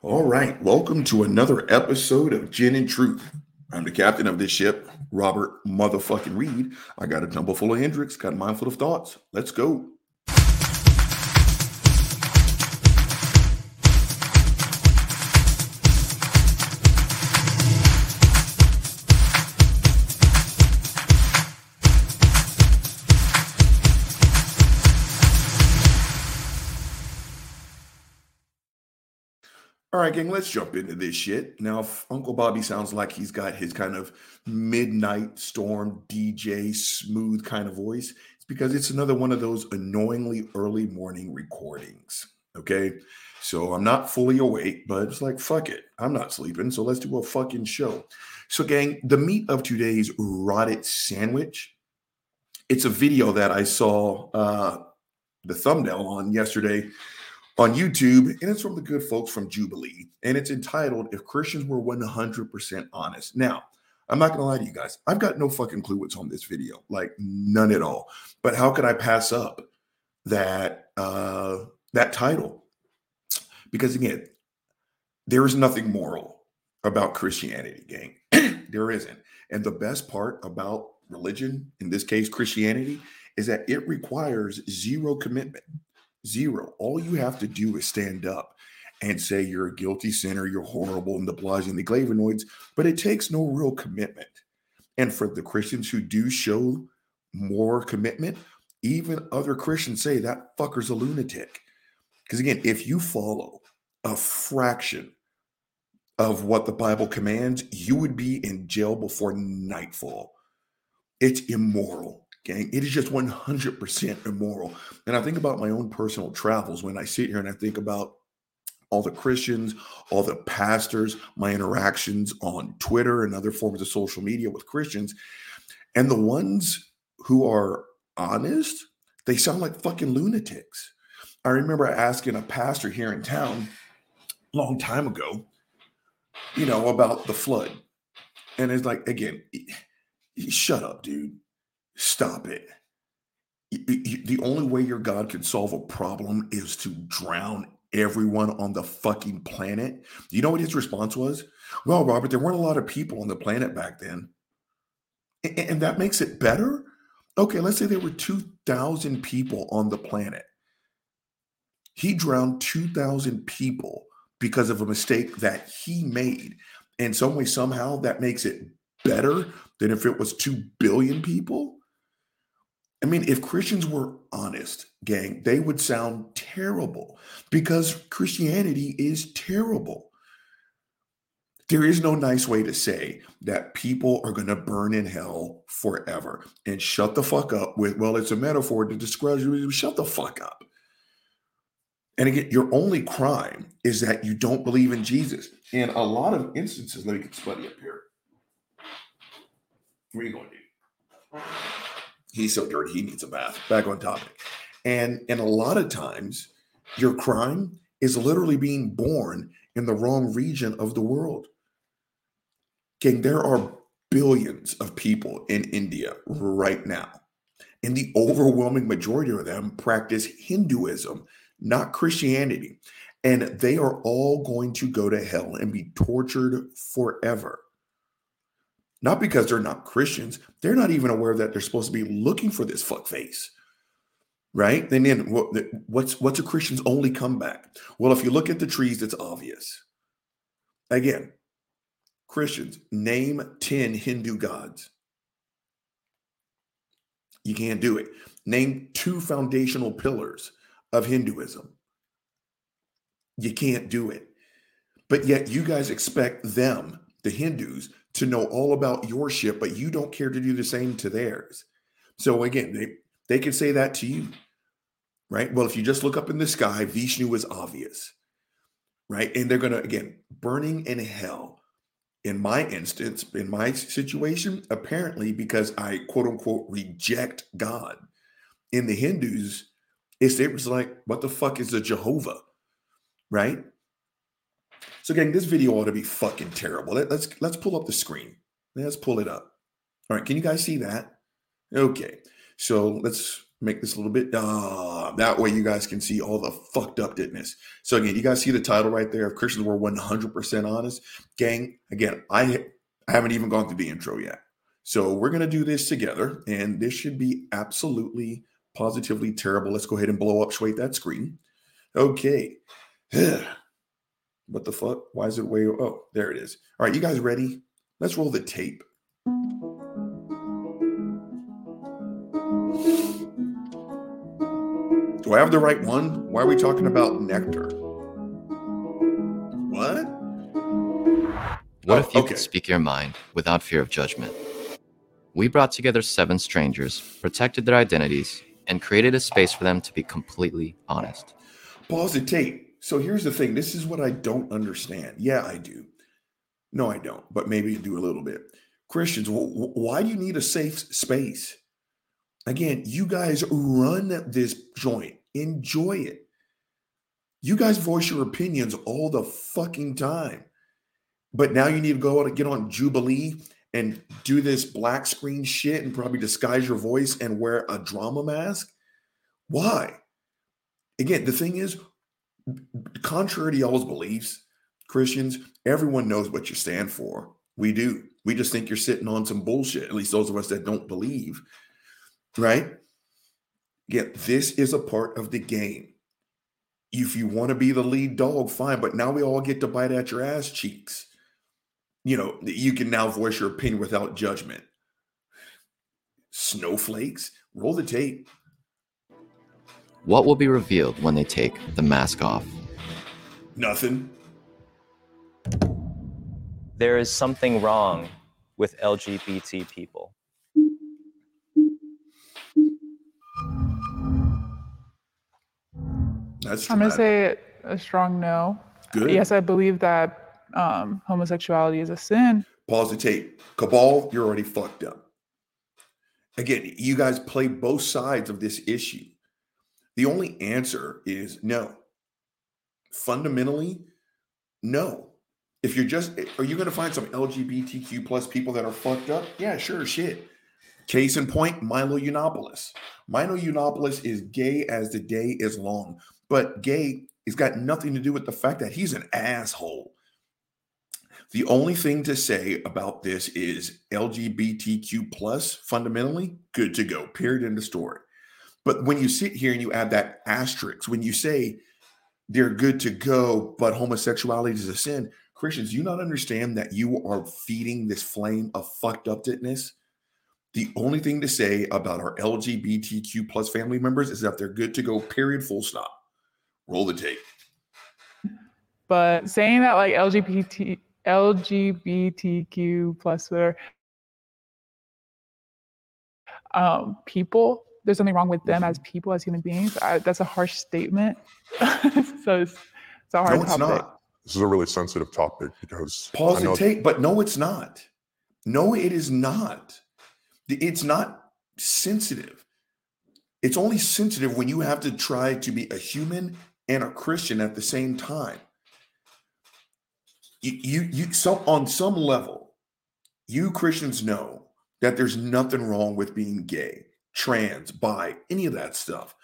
All right, welcome to another episode of Gin and Truth. I'm the captain of this ship, Robert motherfucking Reed. I got a jumble full of Hendrick's, got a mind full of thoughts. Let's go. Right, gang, let's jump into this shit. Now, Uncle Bobby sounds like he's got his kind of midnight storm DJ smooth kind of voice, it's because it's another one of those annoyingly early morning recordings. Okay. So I'm not fully awake, but it's like, fuck it. I'm not sleeping. So let's do a fucking show. So, gang, the meat of today's rotted sandwich. It's a video that I saw uh, the thumbnail on yesterday on YouTube, and it's from the good folks from Jubilee, and it's entitled "If Christians Were 100% Honest." Now, I'm not gonna lie to you guys, I've got no fucking clue what's on this video, like none at all. But how could I pass up that uh, that title? Because again, there is nothing moral about Christianity, gang. there isn't. And the best part about religion, in this case Christianity, is that it requires zero commitment. Zero. All you have to do is stand up and say you're a guilty sinner, you're horrible, and the bloods and the flavonoids, but it takes no real commitment. And for the Christians who do show more commitment, even other Christians say that fucker's a lunatic. Because again, if you follow a fraction of what the Bible commands, you would be in jail before nightfall. It's immoral gang. It is just 100% immoral. And I think about my own personal travels when I sit here and I think about all the Christians, all the pastors, my interactions on Twitter and other forms of social media with Christians. And the ones who are honest, they sound like fucking lunatics. I remember asking a pastor here in town a long time ago, you know, about the flood. And it's like, again, shut up, dude. Stop it. The only way your God can solve a problem is to drown everyone on the fucking planet. You know what his response was? Well, Robert, there weren't a lot of people on the planet back then. And that makes it better? Okay, let's say there were 2,000 people on the planet. He drowned 2,000 people because of a mistake that he made. In some way, somehow, that makes it better than if it was 2 billion people. I mean, if Christians were honest, gang, they would sound terrible because Christianity is terrible. There is no nice way to say that people are going to burn in hell forever and shut the fuck up with, well, it's a metaphor to describe you. Shut the fuck up. And again, your only crime is that you don't believe in Jesus. In a lot of instances, let me get Spuddy up here. Where are you going, dude? He's so dirty he needs a bath back on topic and and a lot of times your crime is literally being born in the wrong region of the world King, there are billions of people in India right now. And the overwhelming majority of them practice Hinduism, not Christianity. And they are all going to go to hell and be tortured forever. Not because they're not Christians. They're not even aware that they're supposed to be looking for this fuck face. Right? Then what's what's a Christian's only comeback? Well, if you look at the trees, it's obvious. Again, Christians, name 10 Hindu gods. You can't do it. Name two foundational pillars of Hinduism. You can't do it. But yet you guys expect them, the Hindus, to know all about your ship, but you don't care to do the same to theirs. So again, they they can say that to you, right? Well, if you just look up in the sky, Vishnu is obvious, right? And they're gonna again burning in hell. In my instance, in my situation, apparently because I quote unquote reject God. In the Hindus, it's it was like, what the fuck is a Jehovah, right? So again, this video ought to be fucking terrible. Let, let's let's pull up the screen. Let's pull it up. All right, can you guys see that? Okay. So let's make this a little bit uh, that way you guys can see all the fucked up didness. So again, you guys see the title right there. If Christians were 100% honest, gang. Again, I, I haven't even gone through the intro yet. So we're gonna do this together, and this should be absolutely positively terrible. Let's go ahead and blow up Shwait that screen. Okay. what the fuck? Why is it way? Oh, there it is. All right, you guys ready? Let's roll the tape. Do I have the right one? Why are we talking about nectar? What? What Oh, if you okay. could speak your mind without fear of judgment? We brought together seven strangers, protected their identities, and created a space for them to be completely honest. Pause the tape. So here's the thing. This is what I don't understand. Yeah, I do. No, I don't. But maybe do a little bit. Christians, wh- why do you need a safe space? Again, you guys run this joint. Enjoy it. You guys voice your opinions all the fucking time. But now you need to go out and get on Jubilee and do this black screen shit and probably disguise your voice and wear a drama mask. Why? Again, the thing is, contrary to y'all's beliefs, Christians, everyone knows what you stand for. We do. We just think you're sitting on some bullshit, at least those of us that don't believe. Right? Again, this is a part of the game. If you want to be the lead dog, fine. But now we all get to bite at your ass cheeks. You know, you can now voice your opinion without judgment. Snowflakes, roll the tape. What will be revealed when they take the mask off? Nothing. There is something wrong with LGBT people. That's I'm gonna say a strong no. good. Yes, I believe that um, homosexuality is a sin. Pause the tape. Cabal, you're already fucked up. Again, you guys play both sides of this issue. The only answer is no. Fundamentally, no. If you're just, are you going to find some LGBTQ plus people that are fucked up? Yeah, sure, shit. Case in point, Milo Yiannopoulos. Milo Yiannopoulos is gay as the day is long, but gay has got nothing to do with the fact that he's an asshole. The only thing to say about this is LGBTQ plus fundamentally good to go. Period in the story. But when you sit here and you add that asterisk, when you say they're good to go, but homosexuality is a sin, Christians, you not understand that you are feeding this flame of fucked upness. The only thing to say about our LGBTQ plus family members is that they're good to go. Period. Full stop. Roll the tape. But saying that like LGBT LGBTQ plus whatever um, people, there's something wrong with them mm-hmm. as people, as human beings. I, that's a harsh statement. so it's, it's a hard No, it's topic. not. This is a really sensitive topic because Pause and take, but no, it's not. No, it is not. It's not sensitive. It's only sensitive when you have to try to be a human and a Christian at the same time. You, you, you some on some level, you Christians know that there's nothing wrong with being gay, trans, bi, any of that stuff.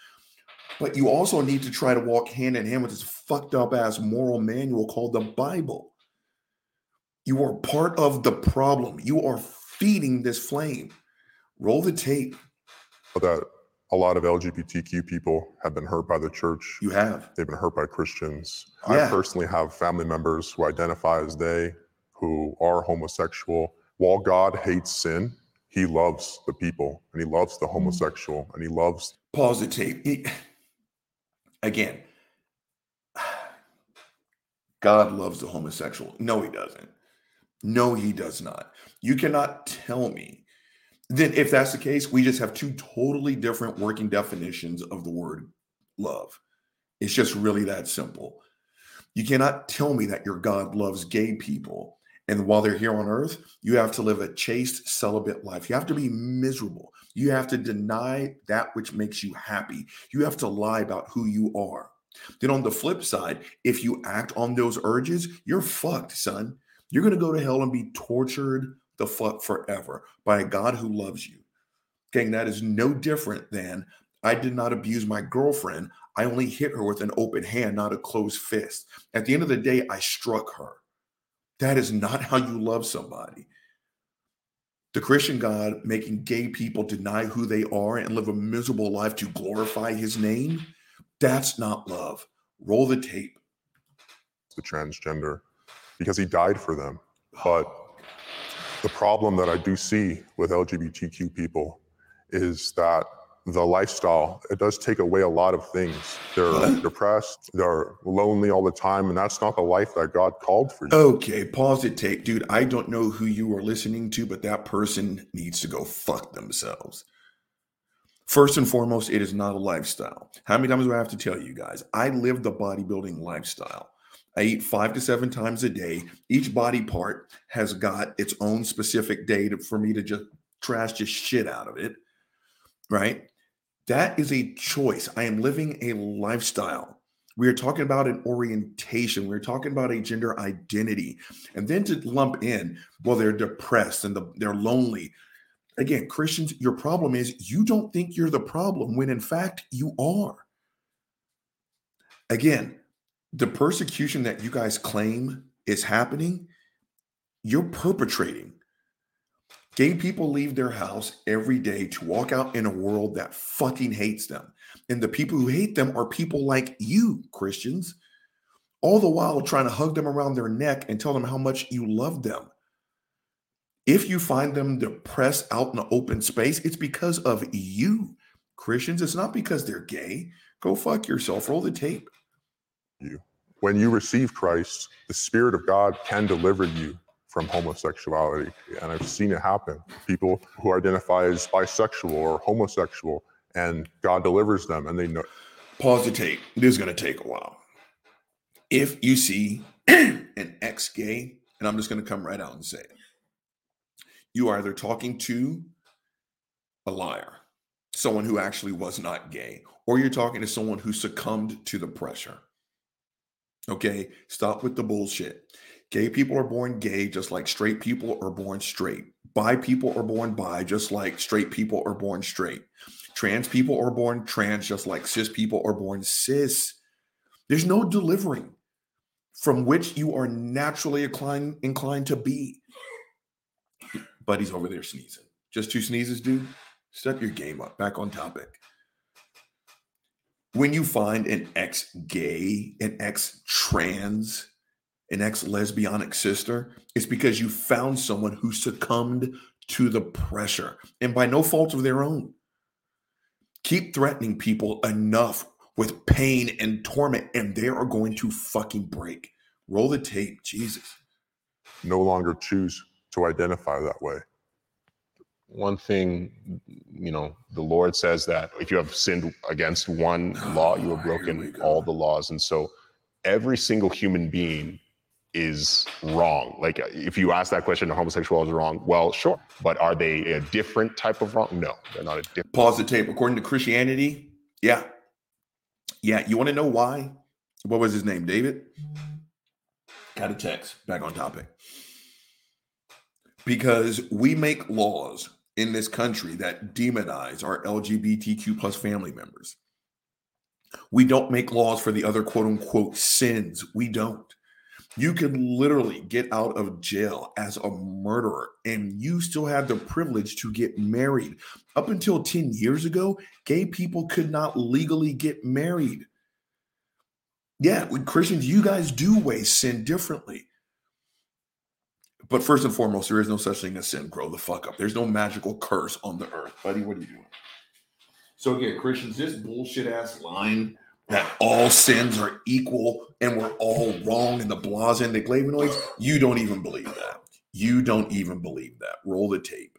But you also need to try to walk hand in hand with this fucked up ass moral manual called the Bible. You are part of the problem. You are feeding this flame. Roll the tape. that a lot of LGBTQ people have been hurt by the church. You have. They've been hurt by Christians. Yeah. I personally have family members who identify as they, who are homosexual. While God hates sin, he loves the people and he loves the mm-hmm. homosexual and he loves Pause the tape. He- again, God loves the homosexual. No, he doesn't. No, he does not. You cannot tell me. Then, if that's the case, we just have two totally different working definitions of the word love. It's just really that simple. You cannot tell me that your God loves gay people. And while they're here on earth, you have to live a chaste, celibate life. You have to be miserable. You have to deny that which makes you happy. You have to lie about who you are. Then, on the flip side, if you act on those urges, you're fucked, son. You're going to go to hell and be tortured the fuck forever by a God who loves you. Gang, that is no different than I did not abuse my girlfriend. I only hit her with an open hand, not a closed fist. At the end of the day, I struck her. That is not how you love somebody. The Christian God making gay people deny who they are and live a miserable life to glorify his name, that's not love. Roll the tape. the transgender because he died for them. But the problem that I do see with LGBTQ people is that the lifestyle it does take away a lot of things. They're depressed, they're lonely all the time, and that's not the life that God called for you. Okay, pause it, tape. Dude, I don't know who you are listening to, but that person needs to go fuck themselves. First and foremost, it is not a lifestyle. How many times do I have to tell you guys? I live the bodybuilding lifestyle. I eat five to seven times a day. Each body part has got its own specific day to, for me to just trash just shit out of it. Right? That is a choice. I am living a lifestyle. We are talking about an orientation. We're talking about a gender identity. And then to lump in, well, they're depressed and the, they're lonely. Again, Christians, your problem is you don't think you're the problem when in fact you are. Again, the persecution that you guys claim is happening, you're perpetrating. Gay people leave their house every day to walk out in a world that fucking hates them. And the people who hate them are people like you, Christians, all the while trying to hug them around their neck and tell them how much you love them. If you find them depressed out in the open space, it's because of you, Christians. It's not because they're gay. Go fuck yourself. Roll the tape. You. When you receive Christ, the Spirit of God can deliver you from homosexuality. And I've seen it happen. People who identify as bisexual or homosexual, and God delivers them, and they know Pause the tape. This is going to take a while. If you see an ex gay, and I'm just going to come right out and say it, you are either talking to a liar, someone who actually was not gay, or you're talking to someone who succumbed to the pressure. Okay, stop with the bullshit. Gay people are born gay just like straight people are born straight. Bi people are born bi just like straight people are born straight. Trans people are born trans just like cis people are born cis. There's no delivering from which you are naturally inclined inclined to be. Buddy's over there sneezing. Just two sneezes, dude. Step your game up. Back on topic. When you find an ex gay, an ex trans, an ex lesbianic sister, it's because you found someone who succumbed to the pressure and by no fault of their own. Keep threatening people enough with pain and torment, and they are going to fucking break. Roll the tape, Jesus. no longer choose to identify that way. one thing you know the lord says that if you have sinned against one ah, law you have broken all the laws and so every single human being is wrong like uh, if you ask that question homosexuality is wrong well sure but are they a different type of wrong no they're not a different Pause the tape. According to Christianity, yeah. Yeah. You want to know why? What was his name? David? Got a text. Back on topic. Because we make laws in this country that demonize our LGBTQ plus family members. We don't make laws for the other quote unquote sins. We don't. You could literally get out of jail as a murderer and you still have the privilege to get married. Up until 10 years ago, gay people could not legally get married. Yeah, with Christians, you guys do weigh sin differently. But first and foremost, there is no such thing as sin. Grow the fuck up. There's no magical curse on the earth. Buddy, what are you doing? So again, Christians, this bullshit ass line that all sins are equal and we're all wrong in the blase and the glavinoids, you don't even believe that. You don't even believe that. Roll the tape.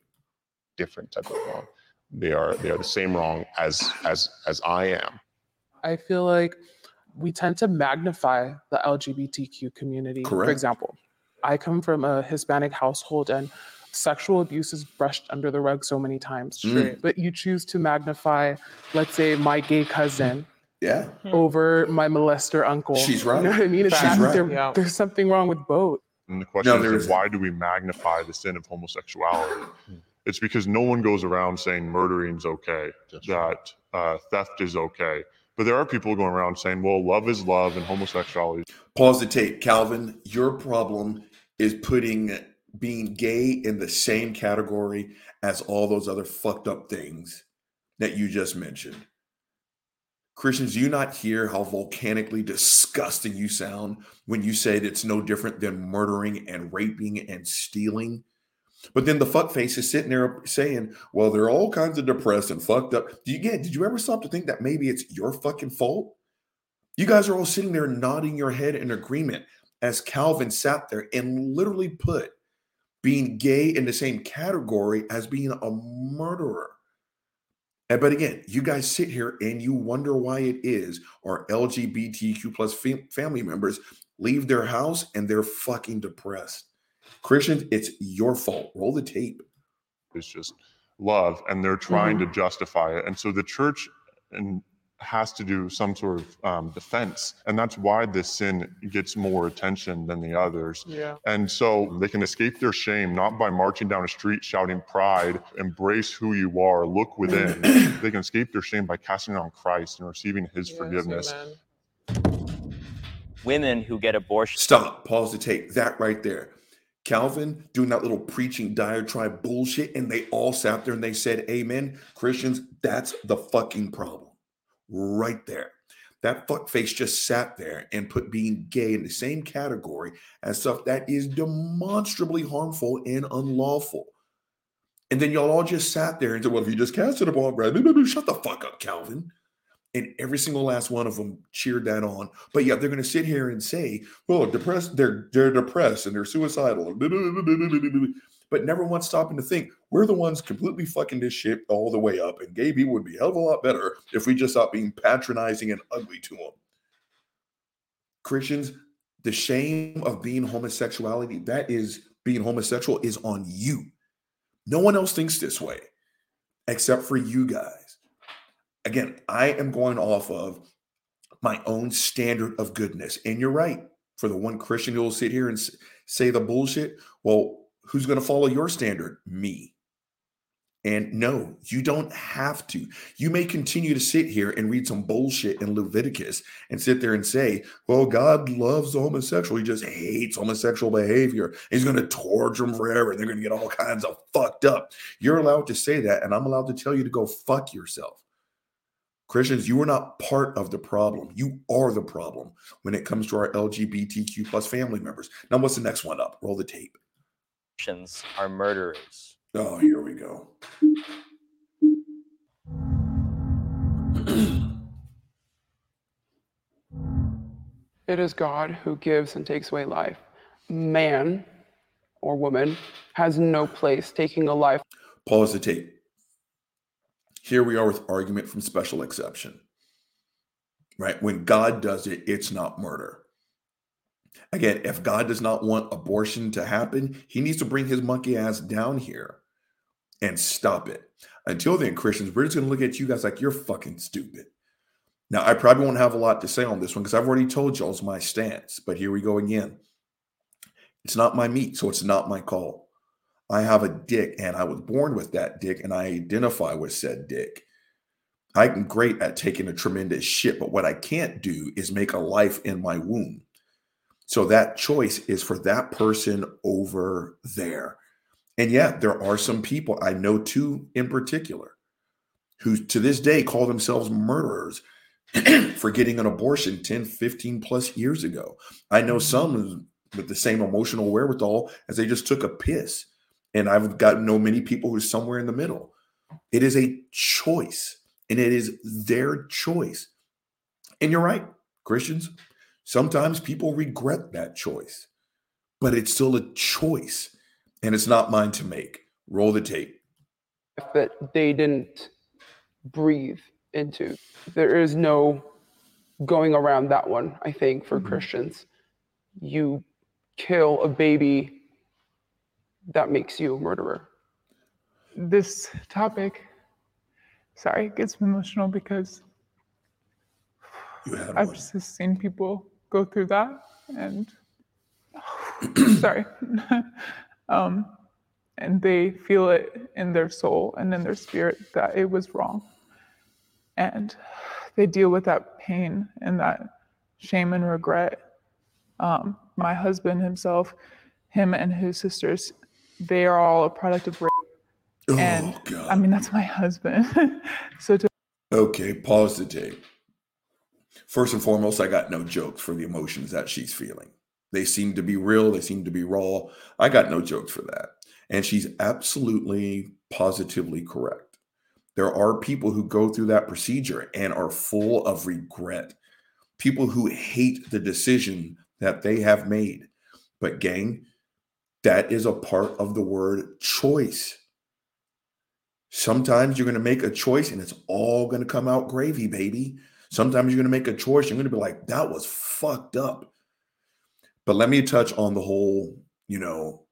different type of wrong they are they are the same wrong as as as i am I feel like we tend to magnify the LGBTQ community. Correct. For example, I come from a Hispanic household and sexual abuse is brushed under the rug so many times. Mm. But you choose to magnify, let's say, my gay cousin Yeah. over my molester uncle. She's right. You know what I mean? It's She's just- right. there- Yeah. There's something wrong with both. And the question there is, is- why do we magnify the sin of homosexuality? It's because no one goes around saying murdering's okay, That's right. that uh, theft is okay. But there are people going around saying, well, love is love and homosexuality. Pause the tape. Calvin, your problem is putting being gay in the same category as all those other fucked up things that you just mentioned. Christians, do you not hear how volcanically disgusting you sound when you said it's no different than murdering and raping and stealing? But then the fuckface is sitting there saying, well, they're all kinds of depressed and fucked up. Do you get, did you ever stop to think that maybe it's your fucking fault? You guys are all sitting there nodding your head in agreement as Calvin sat there and literally put being gay in the same category as being a murderer. And but again, you guys sit here and you wonder why it is our LGBTQ plus fam- family members leave their house and they're fucking depressed. Christians, it's your fault. Roll the tape. It's just love and they're trying Mm-hmm. to justify it and so the church and has to do some sort of um, defense and that's why this sin gets more attention than the others Yeah. and so they can escape their shame not by marching down a street shouting pride embrace who you are look within they can escape their shame by casting it on christ and receiving his forgiveness Women who get abortion. Stop. Pause the tape. That right there. Calvin doing that little preaching diatribe bullshit, and they all sat there and they said, Amen. Christians, that's the fucking problem. Right there. That fuckface just sat there and put being gay in the same category as stuff that is demonstrably harmful and unlawful. And then y'all all just sat there and said, Well, if you just cast it upon Brad, shut the fuck up, Calvin. And every single last one of them cheered that on. But yeah, they're going to sit here and say, "Well, depressed. They're they're depressed and they're suicidal." But never once stopping to think we're the ones completely fucking this shit all the way up. And gay people would be a hell of a lot better if we just stopped being patronizing and ugly to them. Christians, the shame of being homosexuality, that is being homosexual, is on you. No one else thinks this way except for you guys again, I am going off of my own standard of goodness. And you're right. For the one Christian who will sit here and say the bullshit, well, who's going to follow your standard? Me. And no, you don't have to. You may continue to sit here and read some bullshit in Leviticus and sit there and say, well, God loves the homosexual. He just hates homosexual behavior. He's going to torture them forever. And they're going to get all kinds of fucked up. You're allowed to say that. And I'm allowed to tell you to go fuck yourself. Christians, you are not part of the problem. You are the problem when it comes to our LGBTQ plus family members. Now, what's the next one up? Roll the tape. Are murderers. Oh, here we go. It is God who gives and takes away life. Man or woman has no place taking a life Pause the tape. Here we are with argument from special exception. Right? When God does it, it's not murder. Again, if God does not want abortion to happen, he needs to bring his monkey ass down here and stop it. Until then, Christians, we're just going to look at you guys like you're fucking stupid. Now, I probably won't have a lot to say on this one because I've already told y'all's my stance, but here we go again. It's not my meat, so it's not my call. I have a dick and I was born with that dick and I identify with said dick. I'm great at taking a tremendous shit, but what I can't do is make a life in my womb. So that choice is for that person over there. And yeah, there are some people, I know two in particular, who to this day call themselves murderers for getting an abortion 10, 15 plus years ago. I know mm-hmm. some with the same emotional wherewithal as they just took a piss. And I've got know many people who's somewhere in the middle. It is a choice, and it is their choice. And you're right, Christians. Sometimes people regret that choice, but it's still a choice, and it's not mine to make. Roll the tape. that they didn't breathe into. There is no going around that one, I think, for mm-hmm. Christians. You kill a baby, that makes you a murderer. This topic, sorry, it gets me emotional because You had I've one. just seen people go through that and sorry. um, and they feel it in their soul and in their spirit that it was wrong. And they deal with that pain and that shame and regret. Um, my husband himself, him and his sisters, they are all a product of rape. Oh, and God. I mean, that's my husband. so to Okay, pause the tape. First and foremost, I got no jokes for the emotions that she's feeling. They seem to be real, they seem to be raw. I got no jokes for that. And she's absolutely positively correct. There are people who go through that procedure and are full of regret. People who hate the decision that they have made. But, gang, that is a part of the word choice. Sometimes you're going to make a choice and it's all going to come out gravy, baby. Sometimes you're going to make a choice. You're going to be like, that was fucked up. But let me touch on the whole, you know,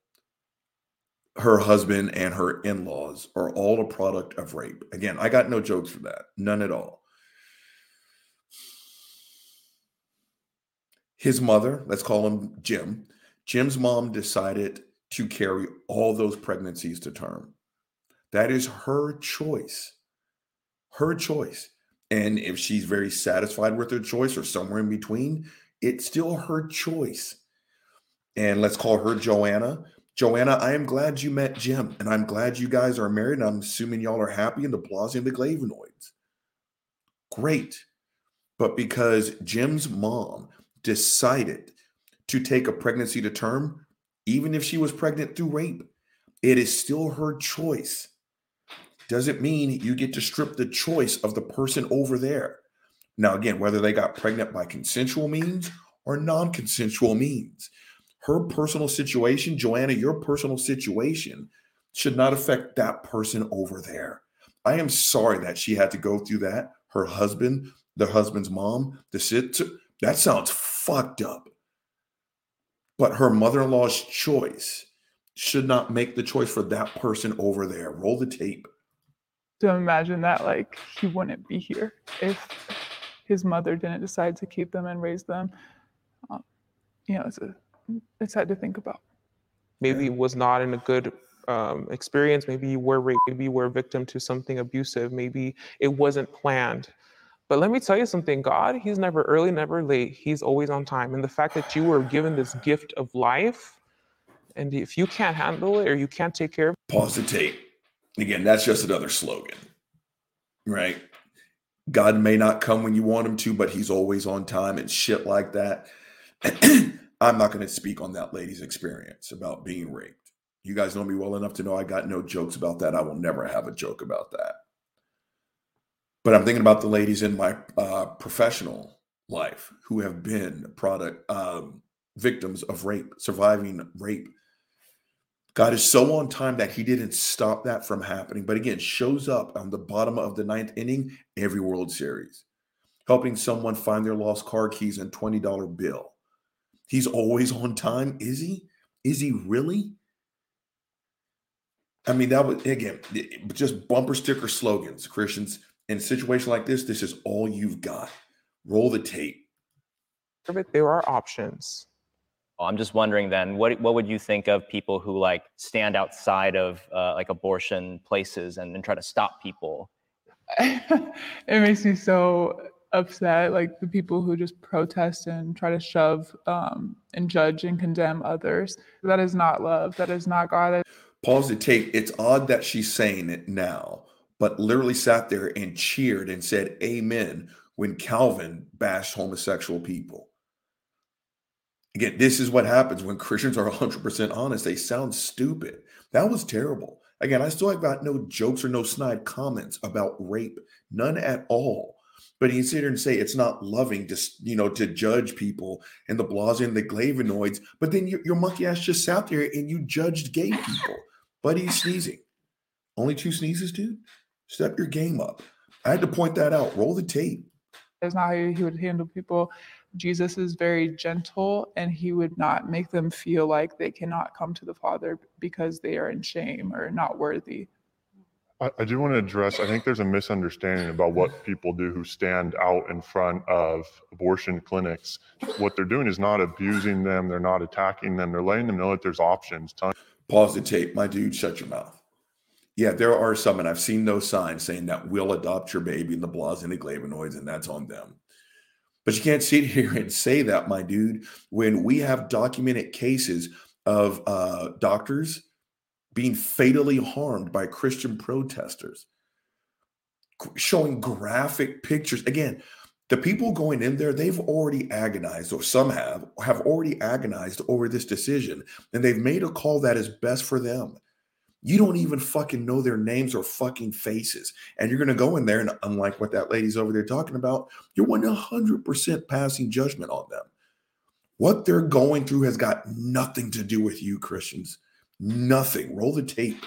her husband and her in laws are all a product of rape. Again, I got no jokes for that. None at all. His mother, let's call him Jim, Jim's mom decided to carry all those pregnancies to term. That is her choice. Her choice. And if she's very satisfied with her choice or somewhere in between, it's still her choice. And let's call her Joanna. Joanna, I am glad you met Jim, and I'm glad you guys are married. And I'm assuming y'all are happy in the Blasey and the Glavinoids. Great. But because Jim's mom decided to take a pregnancy to term, even if she was pregnant through rape, it is still her choice. Doesn't mean you get to strip the choice of the person over there. Now, again, whether they got pregnant by consensual means or non consensual means, her personal situation, Joanna, your personal situation should not affect that person over there. I am sorry that she had to go through that. Her husband, the husband's mom, to sit that sounds fucked up. But her mother in law's choice should not make the choice for that person over there. Roll the tape. To imagine that like he wouldn't be here if his mother didn't decide to keep them and raise them. Um, you know, it's a it's sad to think about. maybe it was not in a good um, experience. Maybe you were raped. Maybe you were a victim to something abusive. Maybe it wasn't planned. But let me tell you something God, He's never early, never late. He's always on time. And the fact that you were given this gift of life, and if you can't handle it or you can't take care of Pause the tape. Again, that's just another slogan, right? God may not come when you want him to, but he's always on time and shit like that. I'm not going to speak on that lady's experience about being raped. You guys know me well enough to know I got no jokes about that. I will never have a joke about that. But I'm thinking about the ladies in my uh, professional life who have been product um, victims of rape, surviving rape. God is so on time that He didn't stop that from happening. But again, shows up on the bottom of the ninth inning every World Series, helping someone find their lost car keys and twenty dollar bill. He's always on time, is he? Is he really? I mean, that was again just bumper sticker slogans, Christians. In a situation like this, this is all you've got. Roll the tape. there are options. Well, I'm just wondering then, what what would you think of people who like stand outside of uh, like abortion places and, and try to stop people? it makes me so upset like the people who just protest and try to shove um, and judge and condemn others that is not love that is not god Pause the tape. It's odd that she's saying it now, but literally sat there and cheered and said amen when Calvin bashed homosexual people. Again, this is what happens when Christians are 100% honest. They sound stupid. That was terrible. Again, I still have got no jokes or no snide comments about rape, none at all. But he sit here and say it's not loving to, you know, to judge people and the blahs and the glavinoids. But then your, your monkey ass just sat there and you judged gay people. But he's sneezing. Only two sneezes, dude? Step your game up. I had to point that out. Roll the tape. that's not how he would handle people jesus is very gentle and he would not make them feel like they cannot come to the father because they are in shame or not worthy I, I do want to address, I think there's a misunderstanding about what people do who stand out in front of abortion clinics. What they're doing is not abusing them, they're not attacking them, they're letting them know that there's options. Pause the tape. My dude, shut your mouth. Yeah, there are some, and I've seen those signs saying that we'll adopt your baby in the blahs and the flavonoids, and that's on them. But you can't sit here and say that, my dude, when we have documented cases of uh, doctors being fatally harmed by Christian protesters, showing graphic pictures. Again, the people going in there, they've already agonized, or some have, have already agonized over this decision, and they've made a call that is best for them. You don't even fucking know their names or fucking faces. And you're going to go in there, and unlike what that lady's over there talking about, you're 100% passing judgment on them. What they're going through has got nothing to do with you, Christians. Nothing. Roll the tape.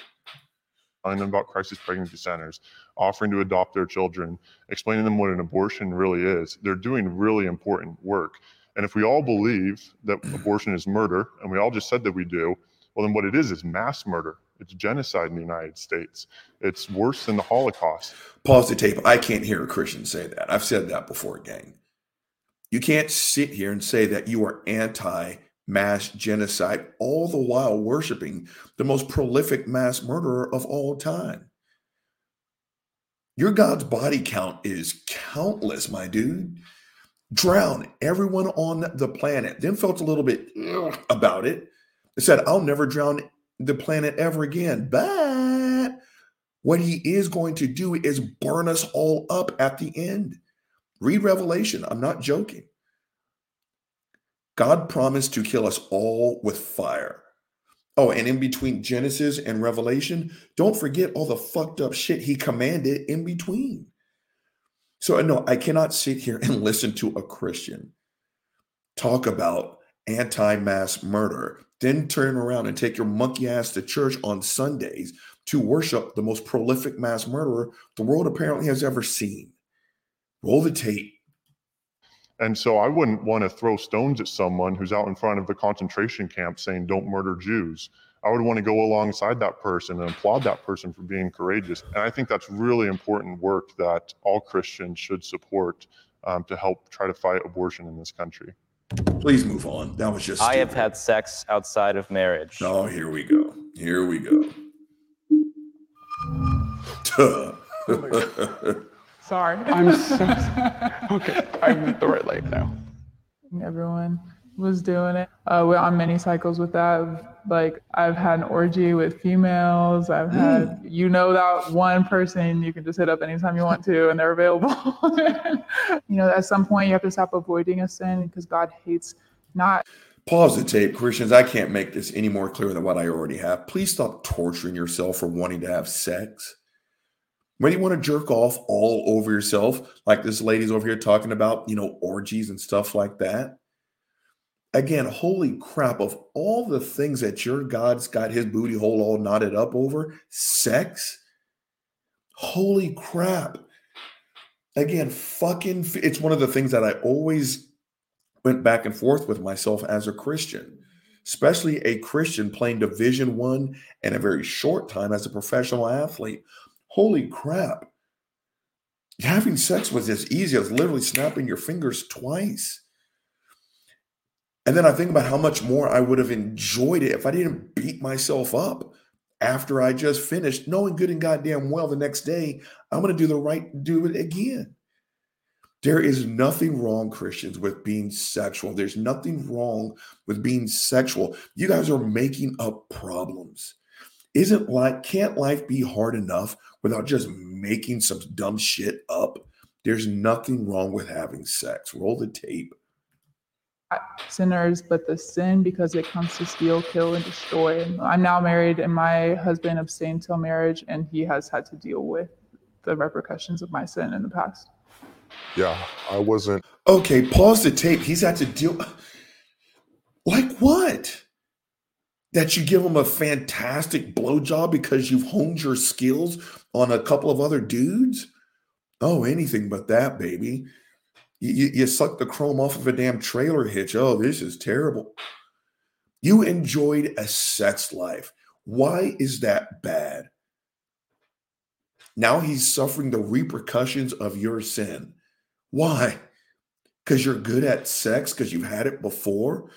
Telling them about crisis pregnancy centers, offering to adopt their children, explaining them what an abortion really is. They're doing really important work. And if we all believe that abortion is murder, and we all just said that we do, well, then what it is is mass murder. It's genocide in the United States. It's worse than the Holocaust. Pause the tape. I can't hear a Christian say that. I've said that before, gang. You can't sit here and say that you are anti mass genocide, all the while worshiping the most prolific mass murderer of all time. Your God's body count is countless, my dude. Drown everyone on the planet, then felt a little bit about it. They said, I'll never drown the planet ever again. But what he is going to do is burn us all up at the end. Read Revelation. I'm not joking. God promised to kill us all with fire. Oh, and in between Genesis and Revelation, don't forget all the fucked up shit he commanded in between. So, no, I cannot sit here and listen to a Christian talk about anti mass murder, then turn around and take your monkey ass to church on Sundays to worship the most prolific mass murderer the world apparently has ever seen. Roll the tape. And so I wouldn't want to throw stones at someone who's out in front of the concentration camp saying, don't murder Jews. I would want to go alongside that person and applaud that person for being courageous. And I think that's really important work that all Christians should support um, to help try to fight abortion in this country. Please move on. That was just. I have had sex outside of marriage. Oh, here we go. Here we go. Tuh. Sorry. I'm so okay. I'm at the right life now. Everyone was doing it. Uh, we're on many cycles with that. Like I've had an orgy with females. I've had, you know, that one person you can just hit up anytime you want to, and they're available. you know, at some point you have to stop avoiding a sin because God hates not. Pause the tape, Christians. I can't make this any more clear than what I already have. Please stop torturing yourself for wanting to have sex. When you want to jerk off all over yourself, like this lady's over here talking about, you know, orgies and stuff like that. Again, holy crap, of all the things that your God's got his booty hole all knotted up over, sex. Holy crap. Again, fucking, it's one of the things that I always went back and forth with myself as a Christian, especially a Christian playing Division One in a very short time as a professional athlete holy crap. Having sex was as easy as literally snapping your fingers twice. And then I think about how much more I would have enjoyed it if I didn't beat myself up after I just finished, knowing good and goddamn well the next day I'm going to do the right, do it again. There is nothing wrong, Christians, with being sexual. There's nothing wrong with being sexual. You guys are making up problems. Isn't like, can't life be hard enough without just making some dumb shit up. There's nothing wrong with having sex. Roll the tape. Sinners, but the sin because it comes to steal, kill, and destroy. I'm now married, and my husband abstained till marriage, and he has had to deal with the repercussions of my sin in the past. Yeah, I wasn't. Okay, pause the tape. He's had to deal. Like what? that you give him a fantastic blowjob because you've honed your skills on a couple of other dudes? Oh, anything but that, baby. You, you, suck the chrome off of a damn trailer hitch. Oh, this is terrible. You enjoyed a sex life. Why is that bad? Now he's suffering the repercussions of your sin. Why? Because you're good at sex, because you've had it before?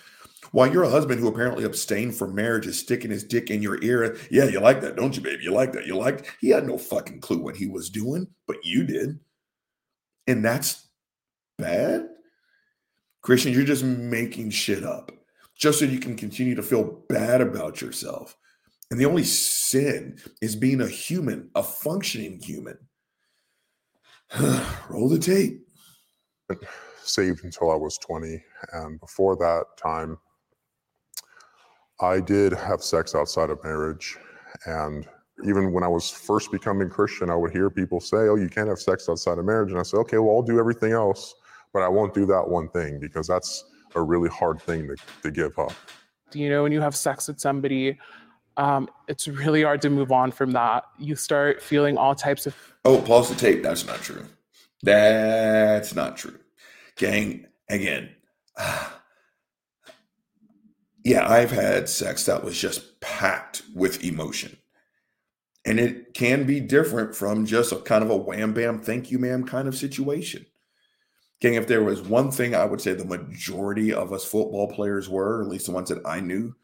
While your husband, who apparently abstained from marriage, is sticking his dick in your ear. Yeah, you like that, don't you, babe? You like that. You like. He had no fucking clue what he was doing, but you did. And that's bad. Christian, you're just making shit up just so you can continue to feel bad about yourself. And the only sin is being a human, a functioning human. Roll the tape. Saved until I was 20. And before that time, I did have sex outside of marriage. And even when I was first becoming Christian, I would hear people say, Oh, you can't have sex outside of marriage. And I said, Okay, well, I'll do everything else, but I won't do that one thing because that's a really hard thing to, to give up. You know, when you have sex with somebody, um, it's really hard to move on from that. You start feeling all types of. Oh, pause the tape. That's not true. That's not true. Gang, again, yeah, I've had sex that was just packed with emotion. And it can be different from just a kind of a wham bam, thank you, ma'am kind of situation. Gang, if there was one thing I would say the majority of us football players were, at least the ones that I knew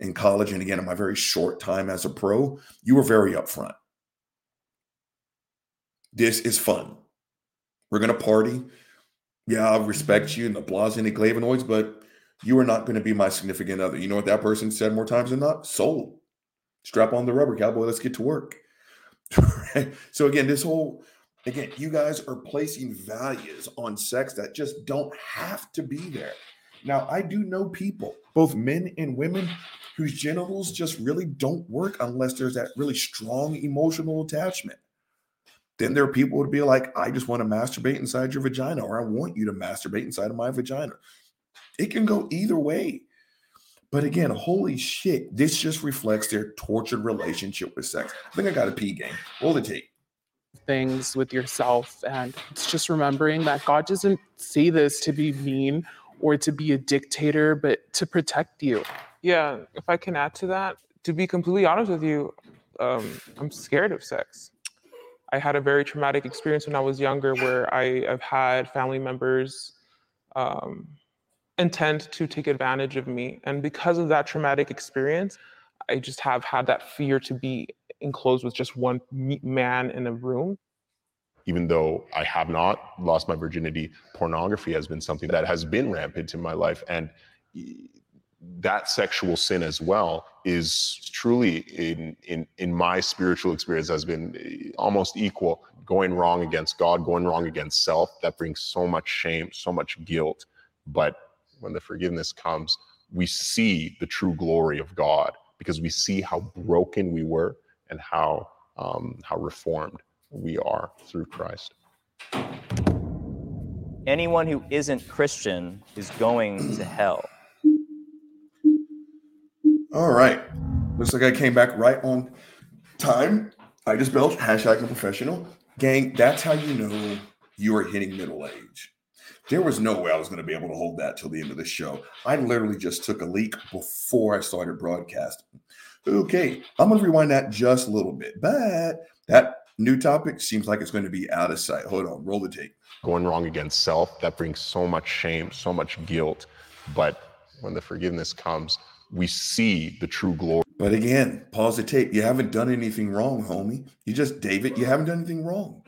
in college, and again, in my very short time as a pro, you were very upfront. This is fun. We're going to party. Yeah, I respect you and the blahs and the glavinoids, but you are not going to be my significant other. You know what that person said more times than not? Sold. Strap on the rubber, cowboy. Let's get to work. so again, this whole again, you guys are placing values on sex that just don't have to be there. Now, I do know people, both men and women, whose genitals just really don't work unless there's that really strong emotional attachment. Then there are people who would be like, I just want to masturbate inside your vagina, or I want you to masturbate inside of my vagina. It can go either way. But again, holy shit, this just reflects their tortured relationship with sex. I think I got a pee game. Roll the tape. Things with yourself. And it's just remembering that God doesn't say this to be mean or to be a dictator, but to protect you. Yeah, if I can add to that, to be completely honest with you, um, I'm scared of sex. I had a very traumatic experience when I was younger where I have had family members um, intend to take advantage of me. And because of that traumatic experience, I just have had that fear to be enclosed with just one man in a room. Even though I have not lost my virginity, pornography has been something that has been rampant in my life. And that sexual sin as well is truly in in in my spiritual experience has been almost equal going wrong against god going wrong against self that brings so much shame so much guilt but when the forgiveness comes we see the true glory of god because we see how broken we were and how um, how reformed we are through christ anyone who isn't christian is going to hell all right. Looks like I came back right on time. I just built hashtag professional. Gang, that's how you know you are hitting middle age. There was no way I was going to be able to hold that till the end of the show. I literally just took a leak before I started broadcasting. Okay, I'm going to rewind that just a little bit. But that new topic seems like it's going to be out of sight. Hold on, roll the tape. Going wrong against self, that brings so much shame, so much guilt. But when the forgiveness comes, we see the true glory. But again, pause the tape. You haven't done anything wrong, homie. You just, David, you haven't done anything wrong.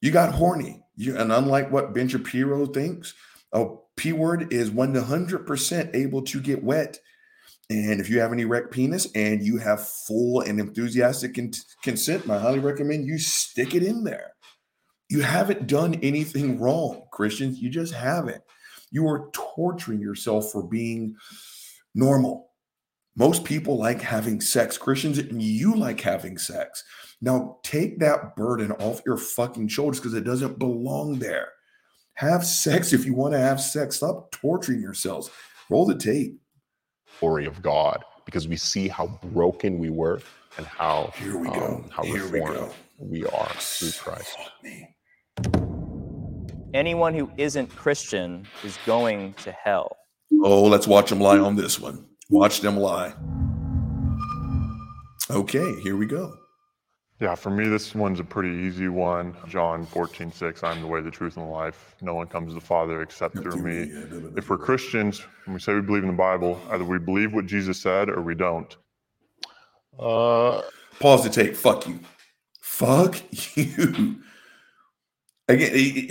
You got horny. You, and unlike what Ben Shapiro thinks, a P word is 100% able to get wet. And if you have an erect penis and you have full and enthusiastic consent, I highly recommend you stick it in there. You haven't done anything wrong, Christians. You just haven't. You are torturing yourself for being normal. Most people like having sex. Christians, and you like having sex. Now take that burden off your fucking shoulders because it doesn't belong there. Have sex if you want to have sex. Stop torturing yourselves. Roll the tape. Glory of God, because we see how broken we were and how here we go. Um, how Here we go. we are through Christ. anyone who isn't christian is going to hell Oh, let's watch them lie on this one. Watch them lie. Okay, here we go. Yeah, for me, this one's a pretty easy one. John 14, 6, I'm the way, the truth, and the life. No one comes to the Father except through me. If we're. Christians, when we say we believe in the Bible, either we believe what Jesus said or we don't. Uh, Pause the tape. Fuck you. Fuck you. Again, a-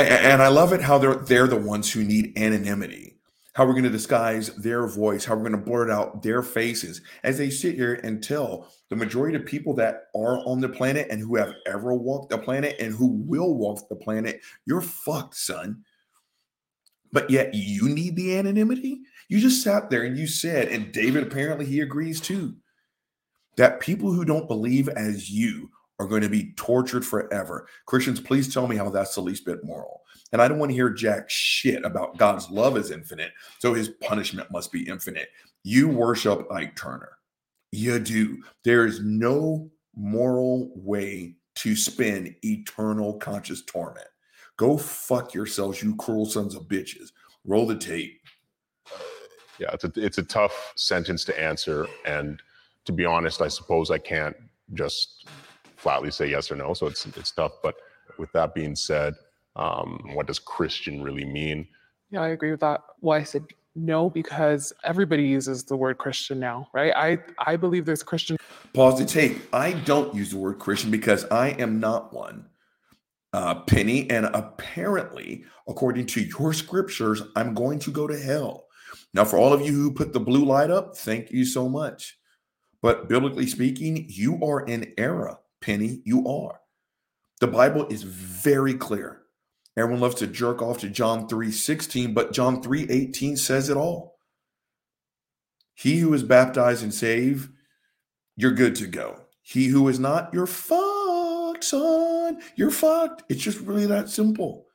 a- and I love it how they're they're the ones who need anonymity. How we're going to disguise their voice, how we're going to blurt out their faces as they sit here and tell the majority of people that are on the planet and who have ever walked the planet and who will walk the planet, you're fucked, son. But yet you need the anonymity. You just sat there and you said, and David apparently he agrees too, that people who don't believe as you are going to be tortured forever. Christians, please tell me how that's the least bit moral. And I don't want to hear jack shit about God's love is infinite, so his punishment must be infinite. You worship Ike Turner. You do. There is no moral way to spend eternal conscious torment. Go fuck yourselves, you cruel sons of bitches. Roll the tape. yeah, it's a it's a tough sentence to answer, and to be honest, I suppose I can't just flatly say yes or no. So it's it's tough. But with that being said, um, what does Christian really mean? Yeah, I agree with that. Well, I said no because everybody uses the word Christian now, right? I I believe there's Christian Pause the tape. I don't use the word Christian because I am not one. Uh, Penny, and apparently, according to your scriptures, I'm going to go to hell. Now, for all of you who put the blue light up, thank you so much. But biblically speaking, you are in error, Penny. You are. The Bible is very clear. Everyone loves to jerk off to John 3:16, but John 3:18 says it all. He who is baptized and saved you're good to go. He who is not, you're fucked, son. You're fucked. It's just really that simple.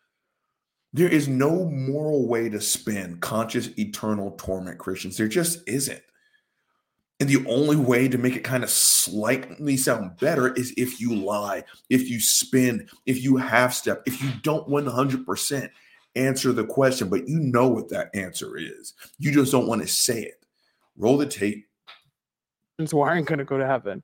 There is no moral way to spend conscious eternal torment, Christians. There just isn't. And the only way to make it kind of slightly sound better is if you lie, if you spin, if you half step, if you don't 100% answer the question, but you know what that answer is. You just don't want to say it. Roll the tape. who aren't going to go to heaven.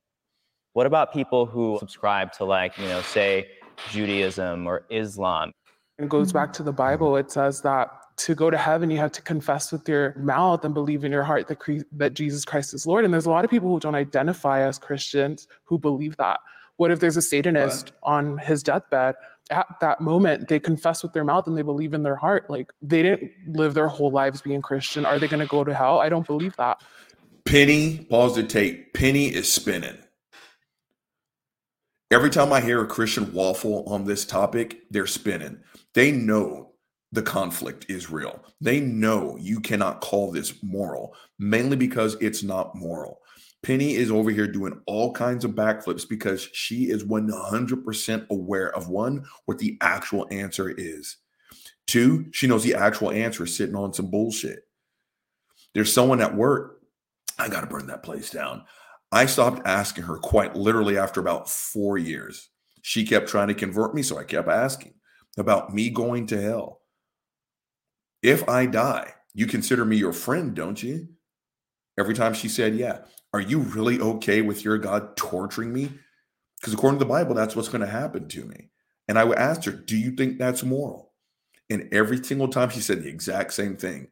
What about people who subscribe to like, you know, say Judaism or Islam? It goes back to the Bible. It says that to go to heaven, you have to confess with your mouth and believe in your heart that, Cre- that Jesus Christ is Lord. And there's a lot of people who don't identify as Christians who believe that. What if there's a Satanist on his deathbed? At that moment, they confess with their mouth and they believe in their heart. Like they didn't live their whole lives being Christian. Are they going to go to hell? I don't believe that. Penny, pause the tape. Penny is spinning. Every time I hear a Christian waffle on this topic, they're spinning. They know the conflict is real. They know you cannot call this moral, mainly because it's not moral. Penny is over here doing all kinds of backflips because she is 100% aware of one, what the actual answer is. Two, she knows the actual answer is sitting on some bullshit. There's someone at work I got to burn that place down. I stopped asking her quite literally after about four years. She kept trying to convert me, so I kept asking about me going to hell. If I die, you consider me your friend, don't you? Every time she said, Yeah. Are you really okay with your God torturing me? Because according to the Bible, that's what's going to happen to me. And I would ask her, Do you think that's moral? And every single time she said the exact same thing.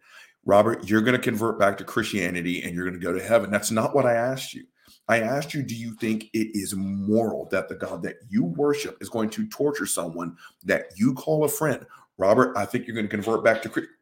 Robert, you're going to convert back to Christianity and you're going to go to heaven. That's not what I asked you. I asked you, do you think it is moral that the God that you worship is going to torture someone that you call a friend? Robert, I think you're going to convert back to Christianity.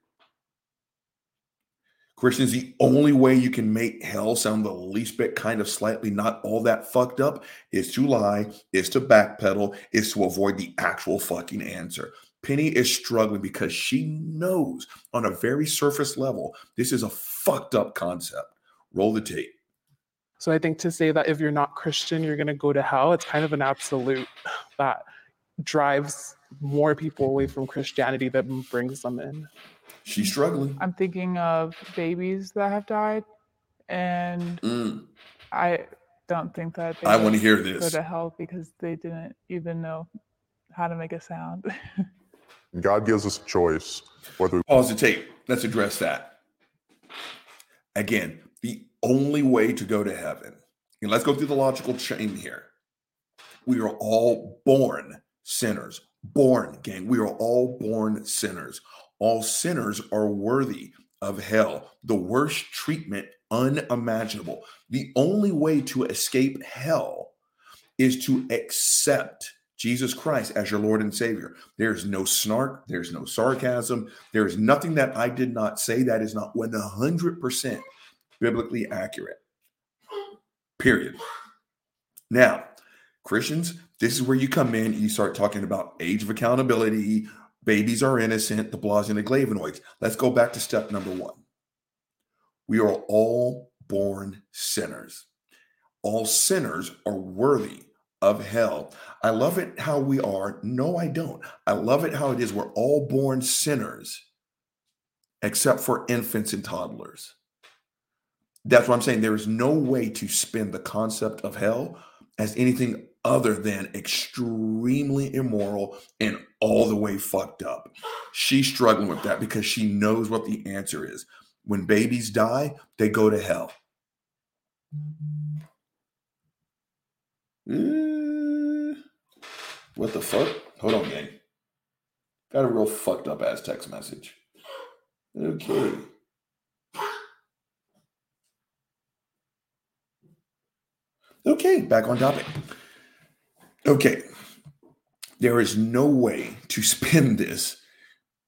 Christians, the only way you can make hell sound the least bit kind of slightly not all that fucked up is to lie, is to backpedal, is to avoid the actual fucking answer. Penny is struggling because she knows on a very surface level this is a fucked up concept. Roll the tape. So I think to say that if you're not Christian, you're going to go to hell, it's kind of an absolute that drives more people away from Christianity than brings them in. She's struggling. I'm thinking of babies that have died, and Mm, I don't think that they I want to would hear go this. to hell because they didn't even know how to make a sound. God gives us a choice whether we Pause the tape. Let's address that. Again, the only way to go to heaven And let's go through the logical chain here. We are all born sinners. Born, gang. We are all born sinners. All sinners are worthy of hell, the worst treatment unimaginable. The only way to escape hell is to accept Jesus Christ as your Lord and Savior. There's no snark, there's no sarcasm, there's nothing that I did not say that is not 100% biblically accurate. Period. Now, Christians, this is where you come in you start talking about age of accountability, babies are innocent, the blahs and the glavinoids. Let's go back to step number one. We are all born sinners. All sinners are worthy of hell. I love it how we are. No, I don't. I love it how it is. We're all born sinners, except for infants and toddlers. That's what I'm saying. There is no way to spin the concept of hell as anything other than extremely immoral and all the way fucked up. She's struggling with that because she knows what the answer is. When babies die, they go to hell. Uh, what the fuck? Hold on, gang. Got a real fucked up ass text message. Okay. Okay, back on topic. Okay. There is no way to spin this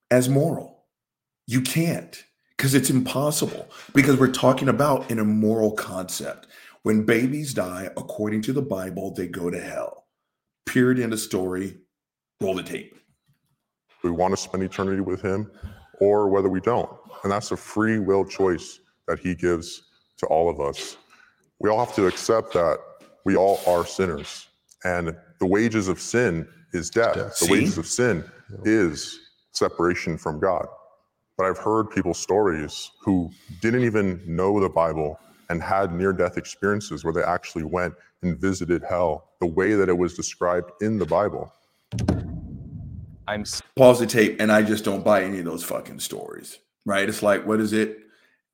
as moral. You can't because it's impossible because we're talking about an immoral concept. When babies die, according to the Bible, they go to hell. Period. End of story. Roll the tape. We want to spend eternity with Him or whether we don't. And that's a free will choice that He gives to all of us. We all have to accept that we all are sinners. And the wages of sin is death. Death. The See? wages of sin is separation from God. But I've heard people's stories who didn't even know the Bible and had near death experiences where they actually went and visited hell the way that it was described in the Bible. I'm Pause the tape, and I just don't buy any of those fucking stories. Right? It's like, what is it?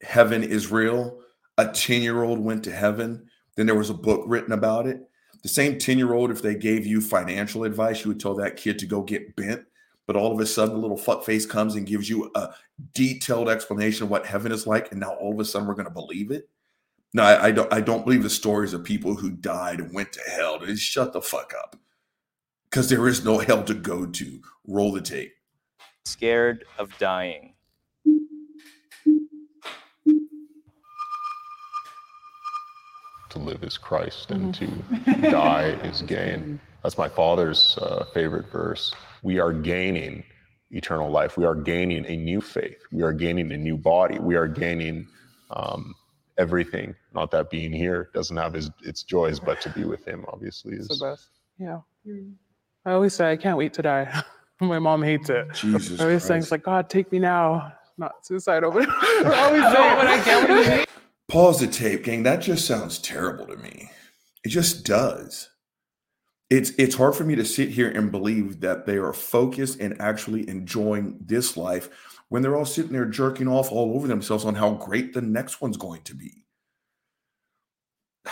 Heaven is real. A 10 year old went to heaven. Then there was a book written about it. The same 10 year old, if they gave you financial advice, you would tell that kid to go get bent. But all of a sudden, the little fuckface comes and gives you a detailed explanation of what heaven is like. And now all of a sudden, we're going to believe it. No, I, I don't. I don't believe the stories of people who died and went to hell. Just shut the fuck up, because there is no hell to go to. Roll the tape. scared of dying. To live is Christ and to die is gain. That's my father's uh, favorite verse. We are gaining eternal life. We are gaining a new faith. We are gaining a new body. We are gaining um, everything. Not that being here doesn't have its, its joys, but to be with Him, obviously, It's is the best. Yeah. I always say I can't wait to die. My mom hates it. Jesus I always saying Christ. it's like God, take me now, not suicidal. But I always say Pause the tape, gang. That just sounds terrible to me. It just does. It's it's hard for me to sit here and believe that they are focused and actually enjoying this life when they're all sitting there jerking off all over themselves on how great the next one's going to be.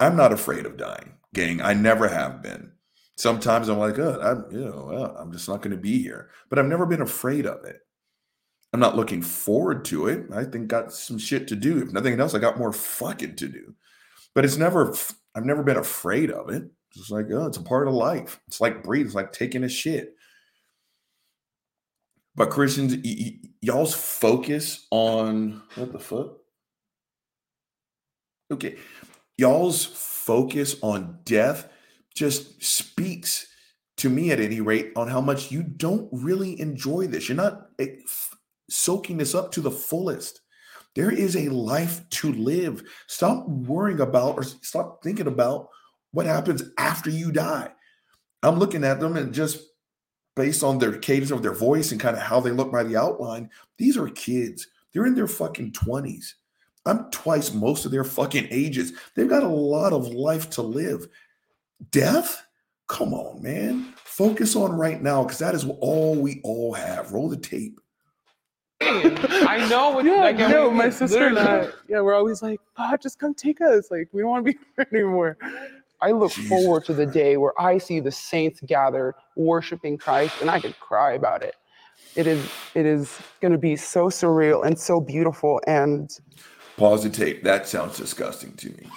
I'm not afraid of dying, gang. I never have been. Sometimes I'm like, oh, I'm, you know, well, I'm just not going to be here. But I've never been afraid of it. I'm not looking forward to it. I think got some shit to do. If nothing else, I got more fucking to do. But it's never. I've never been afraid of it. It's like, oh, it's a part of life. It's like breathing. It's like taking a shit. But Christians, y- y- y'all's focus on what the fuck? Okay, y'all's focus on death just speaks to me, at any rate, on how much you don't really enjoy this. You're not soaking this up to the fullest. There is a life to live. Stop worrying about or stop thinking about what happens after you die. I'm looking at them and just based on their cadence of their voice and kind of how they look by the outline, these are kids. They're in their fucking 20s. I'm twice most of their fucking ages. They've got a lot of life to live. Death? Come on, man. Focus on right now because that is all we all have. Roll the tape. I know what Yeah, like, I no, mean, my it's sister and I, yeah, we're always like, God, just come take us. Like, we don't want to be here anymore. I look Jesus forward to the day where I see the saints gathered worshiping Christ and I could cry about it. It is it is going to be so surreal and so beautiful and Pause the tape. That sounds disgusting to me.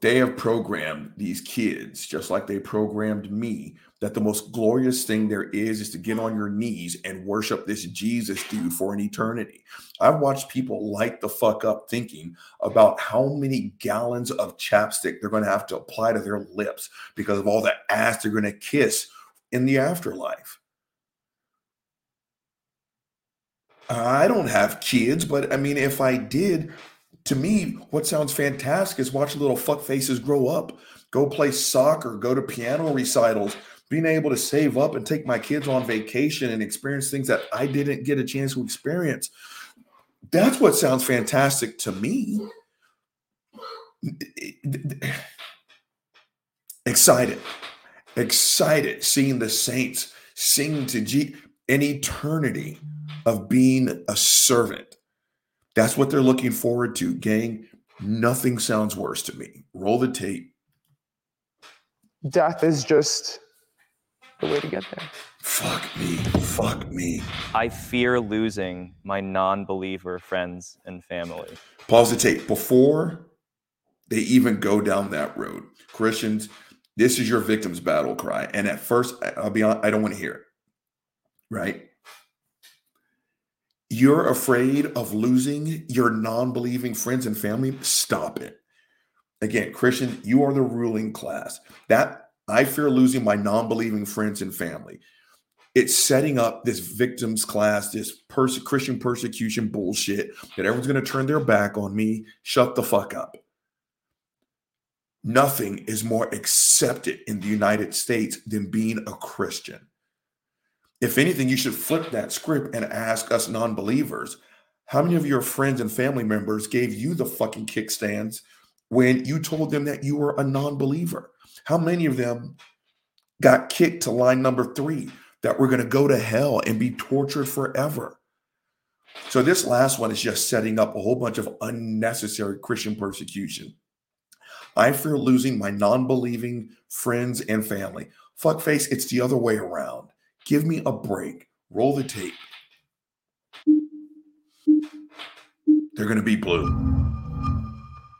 They have programmed these kids, just like they programmed me, that the most glorious thing there is is to get on your knees and worship this Jesus dude for an eternity. I've watched people light the fuck up thinking about how many gallons of chapstick they're going to have to apply to their lips because of all the ass they're going to kiss in the afterlife. I don't have kids, but I mean, if I did, to me, what sounds fantastic is watching little fuck faces grow up, go play soccer, go to piano recitals, being able to save up and take my kids on vacation and experience things that I didn't get a chance to experience. That's what sounds fantastic to me. Excited, excited seeing the saints sing to G an eternity of being a servant. That's what they're looking forward to, gang. Nothing sounds worse to me. Roll the tape. death is just the way to get there. Fuck me. Fuck me. I fear losing my non-believer friends and family. Pause the tape. Before they even go down that road, Christians, this is your victim's battle cry. And at first, I- I'll be honest, I don't want to hear it. Right? You're afraid of losing your non believing friends and family. Stop it. Again, Christian, you are the ruling class. That I fear losing my non believing friends and family. It's setting up this victims class, this perse- Christian persecution bullshit that everyone's going to turn their back on me. Shut the fuck up. Nothing is more accepted in the United States than being a Christian. If anything, you should flip that script and ask us non believers how many of your friends and family members gave you the fucking kickstands when you told them that you were a non believer? How many of them got kicked to line number three that we're going to go to hell and be tortured forever? So, this last one is just setting up a whole bunch of unnecessary Christian persecution. I fear losing my non believing friends and family. Fuckface, it's the other way around. Give me a break. Roll the tape. They're going to be blue.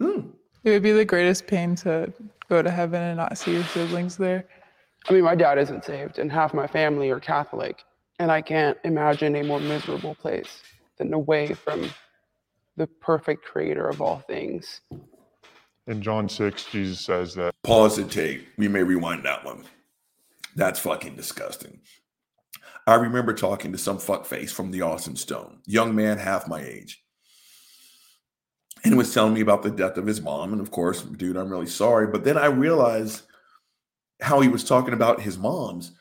Hmm. It would be the greatest pain to go to heaven and not see your siblings there. I mean, my dad isn't saved, and half my family are Catholic, and I can't imagine a more miserable place than away from the perfect creator of all things. In John 6, Jesus says that Pause the tape. We may rewind that one. That's fucking disgusting. I remember talking to some fuckface from the Austin Stone, young man half my age. And was telling me about the death of his mom. And of course, dude, I'm really sorry. But then I realized how he was talking about his mom's,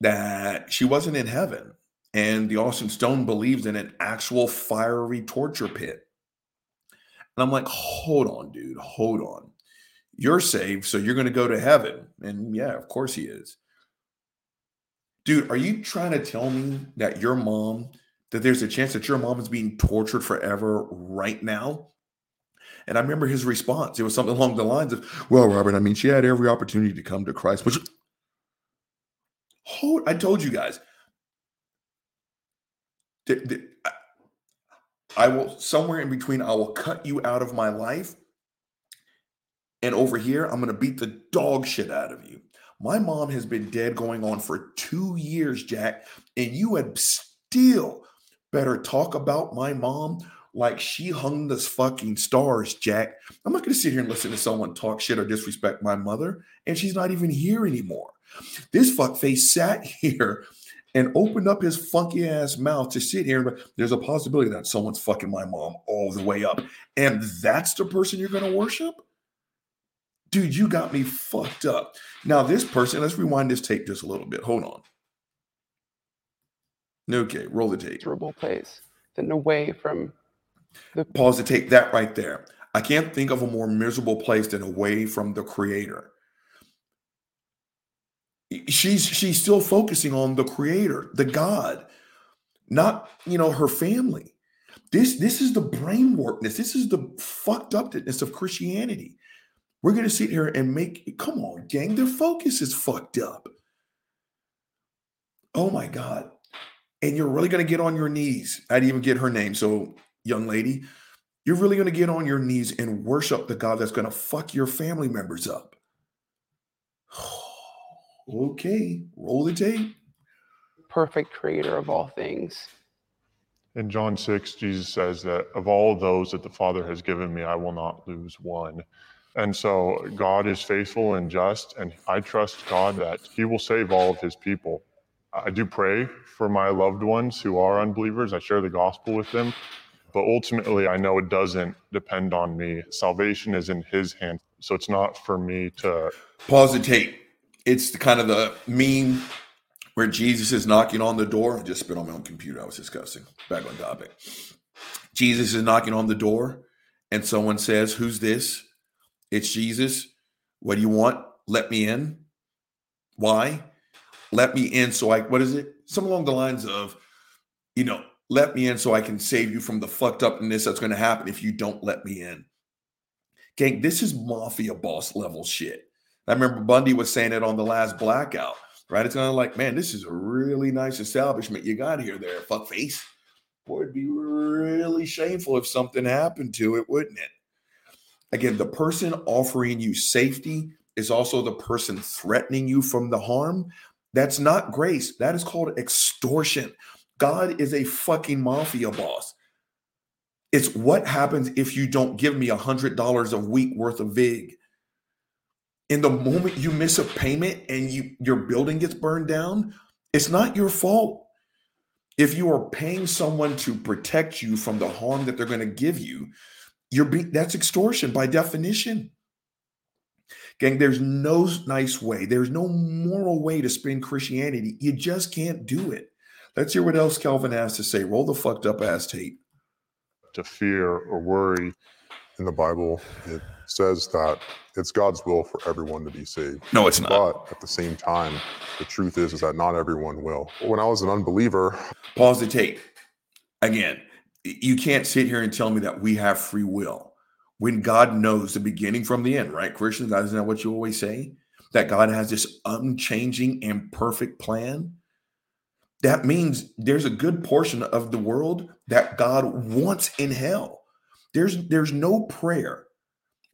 that she wasn't in heaven. And the Austin Stone believes in an actual fiery torture pit. And I'm like, hold on, dude, hold on. You're saved, so you're going to go to heaven. And yeah, of course he is. Dude, are you trying to tell me that your mom, that there's a chance that your mom is being tortured forever right now? And I remember his response. It was something along the lines of, Well, Robert, I mean, she had every opportunity to come to Christ, which hold, I told you guys. I will somewhere in between, I will cut you out of my life. And over here, I'm going to beat the dog shit out of you. My mom has been dead going on for two years, Jack, and you had still better talk about my mom like she hung the fucking stars, Jack. I'm not going to sit here and listen to someone talk shit or disrespect my mother, and she's not even here anymore. This fuckface sat here and opened up his funky ass mouth to sit here. But there's a possibility that someone's fucking my mom all the way up, and that's the person you're going to worship dude, you got me fucked up. Now, this person, let's rewind this tape just a little bit. Hold on. Okay, roll the tape. Miserable place Then away from Pause to take That right there. I can't think of a more miserable place than away from the creator. She's she's still focusing on the creator, the God. not you know her family. This this is the brain warpness. This is the fucked upness of Christianity. We're gonna sit here and make come on, gang. Their focus is fucked up. Oh my god. And you're really gonna get on your knees. I didn't even get her name. So, young lady, you're really gonna get on your knees and worship the God that's gonna fuck your family members up. okay, roll the tape. Perfect creator of all things. In John 6, Jesus says that of all those that the Father has given me, I will not lose one. And so God is faithful and just, and I trust God that He will save all of His people. I do pray for my loved ones who are unbelievers. I share the gospel with them, but ultimately, I know it doesn't depend on me. Salvation is in His hands, so it's not for me to Pause the tape. It's the kind of the meme where Jesus is knocking on the door. I just spit on my own computer. I was discussing. Back on topic. Jesus is knocking on the door, and someone says, Who's this? It's Jesus. What do you want? Let me in. Why? Let me in so I, what is it? Some along the lines of, you know, let me in so I can save you from the fucked upness that's going to happen if you don't let me in. Gang, this is mafia boss level shit. I remember Bundy was saying it on the last blackout, right? It's kind of like, man, this is a really nice establishment you got here there, fuck face. Boy, it'd be really shameful if something happened to it, wouldn't it? Again, the person offering you safety is also the person threatening you from the harm. That's not grace. That is called extortion. God is a fucking mafia boss. It's what happens if you don't give me a hundred dollars a week worth of VIG. In the moment you miss a payment and you your building gets burned down, it's not your fault. If you are paying someone to protect you from the harm that they're going to give you, you're being that's extortion by definition. Gang, there's no nice way, there's no moral way to spin Christianity. You just can't do it. Let's hear what else Calvin has to say. Roll the fucked up ass tape. to fear or worry. In the Bible, it says that it's God's will for everyone to be saved. No, it's not. But at the same time, the truth is, is that not everyone will. When I was an unbeliever, Pause the tape. Again, you can't sit here and tell me that we have free will when God knows the beginning from the end, right? Christians, isn't that what you always say? That God has this unchanging and perfect plan. That means there's a good portion of the world that God wants in hell. There's there's no prayer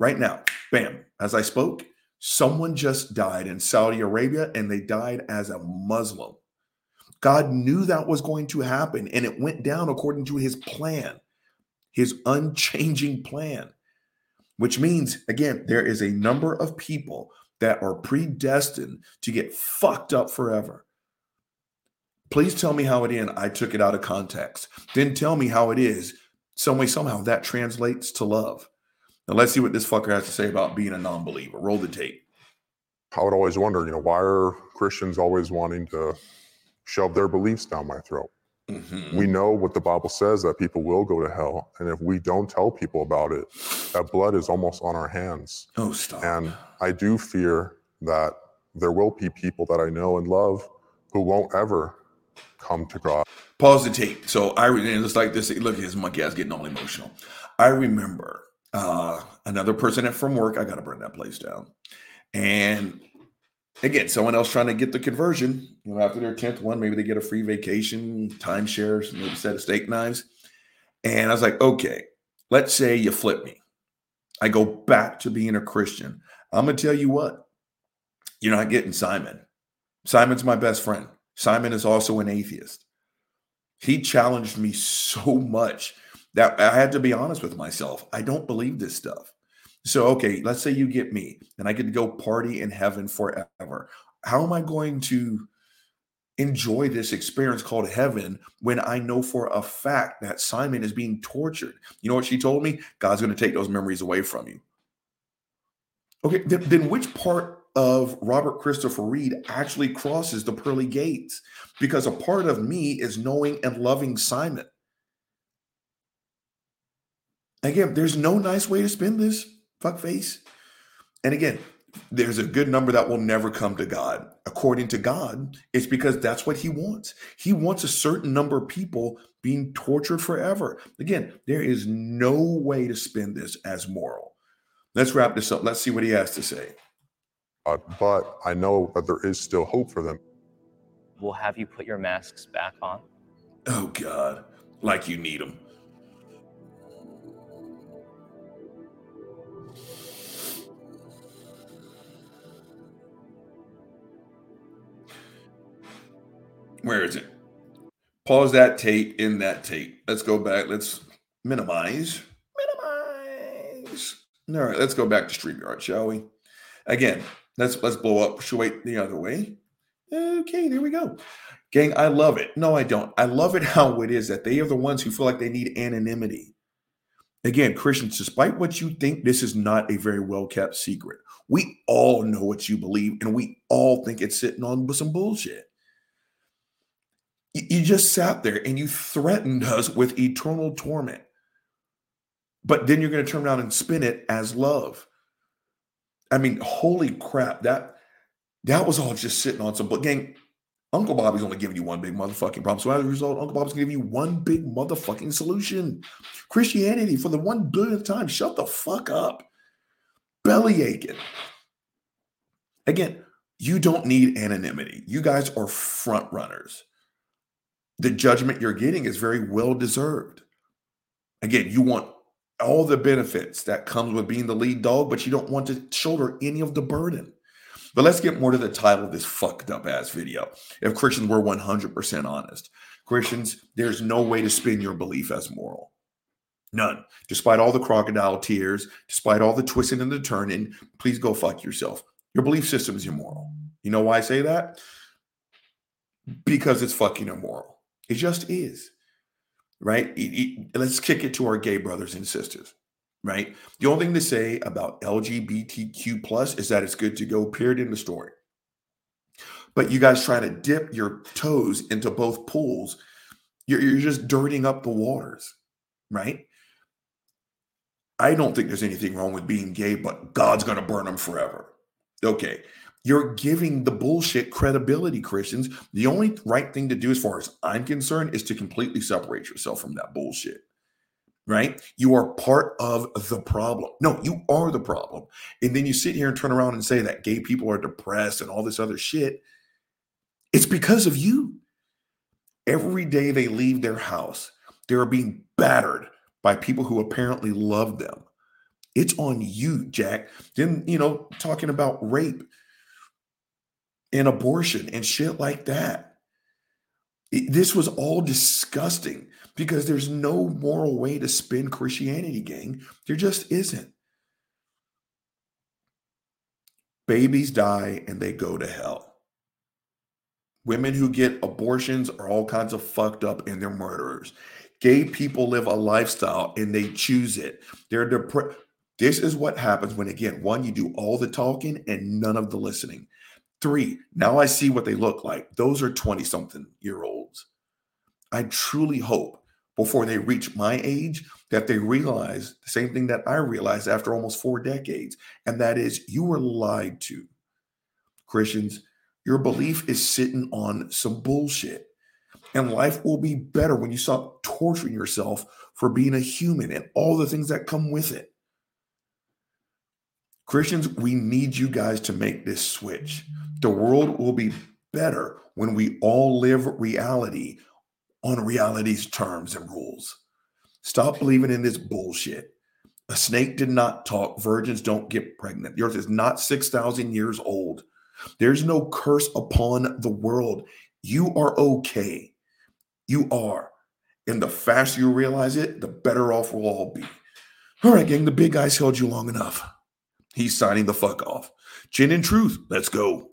right now. Bam, as I spoke, someone just died in Saudi Arabia and they died as a Muslim. God knew that was going to happen and it went down according to his plan, his unchanging plan, which means, again, there is a number of people that are predestined to get fucked up forever. Please tell me how it in. I took it out of context. Then tell me how it is. Some way, somehow that translates to love. Now let's see what this fucker has to say about being a non-believer. Roll the tape. I would always wonder, you know, why are Christians always wanting to shove their beliefs down my throat? Mhm. We know what the Bible says that people will go to hell. And if we don't tell people about it, that blood is almost on our hands. Oh, stop. And I do fear that there will be people that I know and love who won't ever come to God. Pause the tape. So I and it's like this. Look his monkey ass getting all emotional. I remember uh, another person at from work. I got to burn that place down. And again, someone else trying to get the conversion. You know, after their tenth one, maybe they get a free vacation, timeshares, maybe set of steak knives. And I was like, okay, let's say you flip me. I go back to being a Christian. I'm gonna tell you what, you're not getting Simon. Simon's my best friend. Simon is also an atheist. He challenged me so much that I had to be honest with myself. I don't believe this stuff. So, okay, let's say you get me and I get to go party in heaven forever. How am I going to enjoy this experience called heaven when I know for a fact that Simon is being tortured? You know what she told me? God's going to take those memories away from you. Okay, then, then which part of Robert Christopher Reed actually crosses the pearly gates? Because a part of me is knowing and loving Simon. Again, there's no nice way to spin this, fuck face. And again, there's a good number that will never come to God. According to God, it's because that's what He wants. He wants a certain number of people being tortured forever. Again, there is no way to spin this as moral. Let's wrap this up. Let's see what he has to say. Uh, but I know that there is still hope for them. We'll have you put your masks back on. Oh, God. Like you need them. Where is it? Pause that tape in that tape. Let's go back. Let's minimize. Minimize. All right, let's go back to StreamYard, shall we? Again, let's let's blow up Wait the other way. Okay, there we go. Gang, I love it. No, I don't. I love it how it is that they are the ones who feel like they need anonymity. Again, Christians, despite what you think, this is not a very well kept secret. We all know what you believe, and we all think it's sitting on some bullshit. You just sat there and you threatened us with eternal torment. But then you're going to turn around and spin it as love. I mean, holy crap, that that was all just sitting on some but gang. Uncle Bobby's only giving you one big motherfucking problem. So as a result, Uncle Bobby's giving you one big motherfucking solution. Christianity for the one billionth time. Shut the fuck up. Belly aching. Again, you don't need anonymity. You guys are front runners the judgment you're getting is very well deserved. Again, you want all the benefits that comes with being the lead dog, but you don't want to shoulder any of the burden. But let's get more to the title of this fucked up ass video. If Christians were 100% honest, Christians, there's no way to spin your belief as moral. None. Despite all the crocodile tears, despite all the twisting and the turning, please go fuck yourself. Your belief system is immoral. You know why I say that? Because it's fucking immoral. It just is, right? Let's kick it to our gay brothers and sisters, right? The only thing to say about LGBTQ plus is that it's good to go. Period in the story. But you guys try to dip your toes into both pools. You're, you're just dirtying up the waters, right? I don't think there's anything wrong with being gay, but God's going to burn them forever. Okay. You're giving the bullshit credibility, Christians. The only right thing to do, as far as I'm concerned, is to completely separate yourself from that bullshit. Right? You are part of the problem. No, you are the problem. And then you sit here and turn around and say that gay people are depressed and all this other shit. It's because of you. Every day they leave their house, they are being battered by people who apparently love them. It's on you, Jack. Then, you know, talking about rape and abortion and shit like that. It, this was all disgusting because there's no moral way to spin Christianity, gang. There just isn't. Babies die and they go to hell. Women who get abortions are all kinds of fucked up and they're murderers. Gay people live a lifestyle and they choose it. They're depressed. This is what happens when, again, one, you do all the talking and none of the listening. Three, now I see what they look like. Those are 20 something year olds. I truly hope before they reach my age that they realize the same thing that I realized after almost four decades, and that is you were lied to. Christians, your belief is sitting on some bullshit. And life will be better when you stop torturing yourself for being a human and all the things that come with it. Christians, we need you guys to make this switch. The world will be better when we all live reality on reality's terms and rules. Stop believing in this bullshit. A snake did not talk. Virgins don't get pregnant. The earth is not 6,000 years old. There's no curse upon the world. You are okay. You are. And the faster you realize it, the better off we'll all be. All right, gang, the big guy's held you long enough. He's signing the fuck off. Chin and truth, let's go.